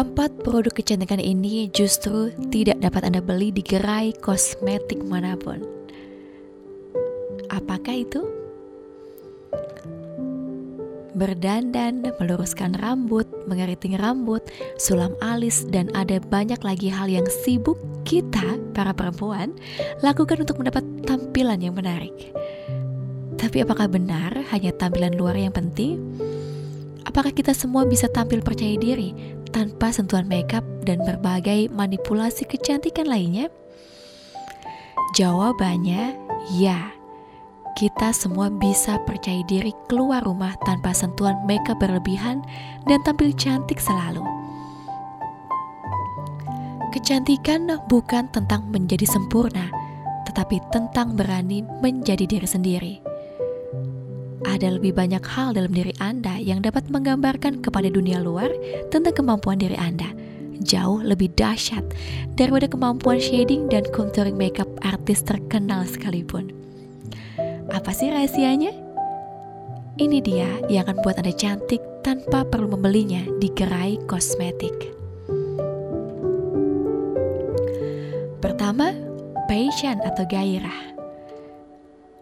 Empat produk kecantikan ini justru tidak dapat Anda beli di gerai kosmetik mana pun. Apakah itu? Berdandan, meluruskan rambut, mengeriting rambut, sulam alis, dan ada banyak lagi hal yang sibuk kita, para perempuan, lakukan untuk mendapat tampilan yang menarik. Tapi apakah benar hanya tampilan luar yang penting? Apakah kita semua bisa tampil percaya diri tanpa sentuhan makeup dan berbagai manipulasi kecantikan lainnya? Jawabannya ya. Kita semua bisa percaya diri keluar rumah tanpa sentuhan makeup berlebihan dan tampil cantik selalu. Kecantikan bukan tentang menjadi sempurna, tetapi tentang berani menjadi diri sendiri ada lebih banyak hal dalam diri Anda yang dapat menggambarkan kepada dunia luar tentang kemampuan diri Anda. Jauh lebih dahsyat daripada kemampuan shading dan contouring makeup artis terkenal sekalipun. Apa sih rahasianya? Ini dia yang akan buat Anda cantik tanpa perlu membelinya di gerai kosmetik. Pertama, passion atau gairah.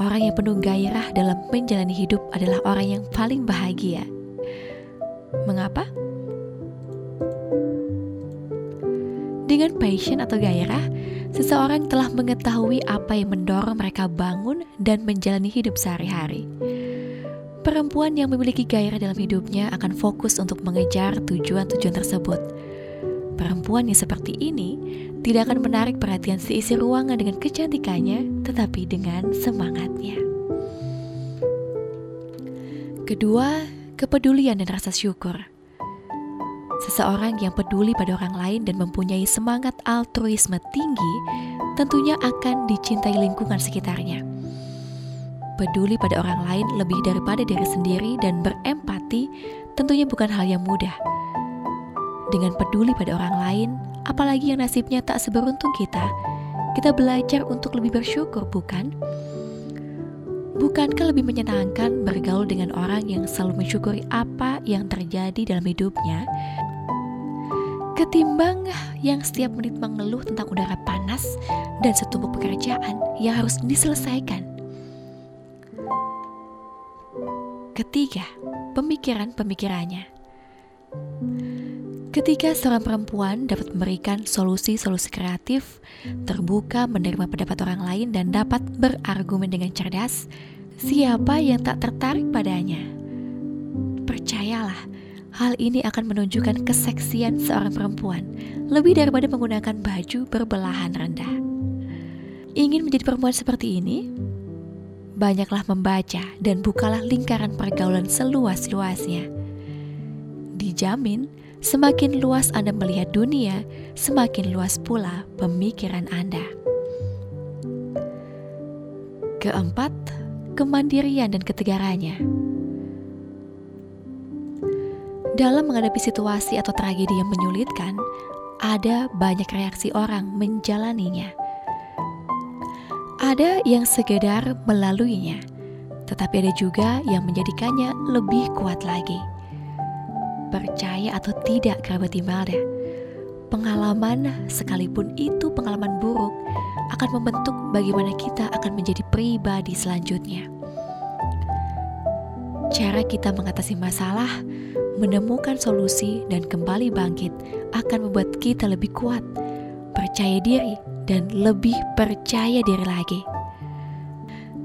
Orang yang penuh gairah dalam menjalani hidup adalah orang yang paling bahagia. Mengapa? Dengan passion atau gairah, seseorang telah mengetahui apa yang mendorong mereka bangun dan menjalani hidup sehari-hari. Perempuan yang memiliki gairah dalam hidupnya akan fokus untuk mengejar tujuan-tujuan tersebut. Perempuan yang seperti ini tidak akan menarik perhatian seisi ruangan dengan kecantikannya, tetapi dengan semangatnya. Kedua, kepedulian dan rasa syukur. Seseorang yang peduli pada orang lain dan mempunyai semangat altruisme tinggi tentunya akan dicintai lingkungan sekitarnya. Peduli pada orang lain lebih daripada diri sendiri dan berempati tentunya bukan hal yang mudah. Dengan peduli pada orang lain, apalagi yang nasibnya tak seberuntung kita, kita belajar untuk lebih bersyukur, bukan? Bukankah lebih menyenangkan bergaul dengan orang yang selalu mensyukuri apa yang terjadi dalam hidupnya, ketimbang yang setiap menit mengeluh tentang udara panas dan setumpuk pekerjaan yang harus diselesaikan? Ketiga, pemikiran-pemikirannya. Ketika seorang perempuan dapat memberikan solusi-solusi kreatif, terbuka menerima pendapat orang lain dan dapat berargumen dengan cerdas, siapa yang tak tertarik padanya? Percayalah, hal ini akan menunjukkan keseksian seorang perempuan lebih daripada menggunakan baju berbelahan rendah. Ingin menjadi perempuan seperti ini? Banyaklah membaca dan bukalah lingkaran pergaulan seluas-luasnya. Dijamin, Semakin luas Anda melihat dunia, semakin luas pula pemikiran Anda. Keempat, kemandirian dan ketegarannya. Dalam menghadapi situasi atau tragedi yang menyulitkan, ada banyak reaksi orang menjalaninya. Ada yang sekedar melaluinya, tetapi ada juga yang menjadikannya lebih kuat lagi percaya atau tidak kerabat Imelda, pengalaman sekalipun itu pengalaman buruk akan membentuk bagaimana kita akan menjadi pribadi selanjutnya. Cara kita mengatasi masalah, menemukan solusi, dan kembali bangkit akan membuat kita lebih kuat, percaya diri, dan lebih percaya diri lagi.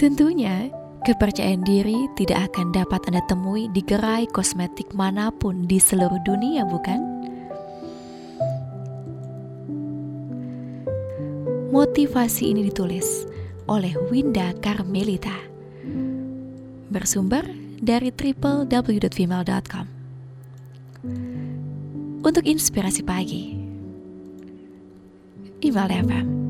Tentunya, Kepercayaan diri tidak akan dapat Anda temui di gerai kosmetik mana pun di seluruh dunia, bukan? Motivasi ini ditulis oleh Winda Carmelita. Bersumber dari www.female.com. untuk inspirasi pagi. Email FM.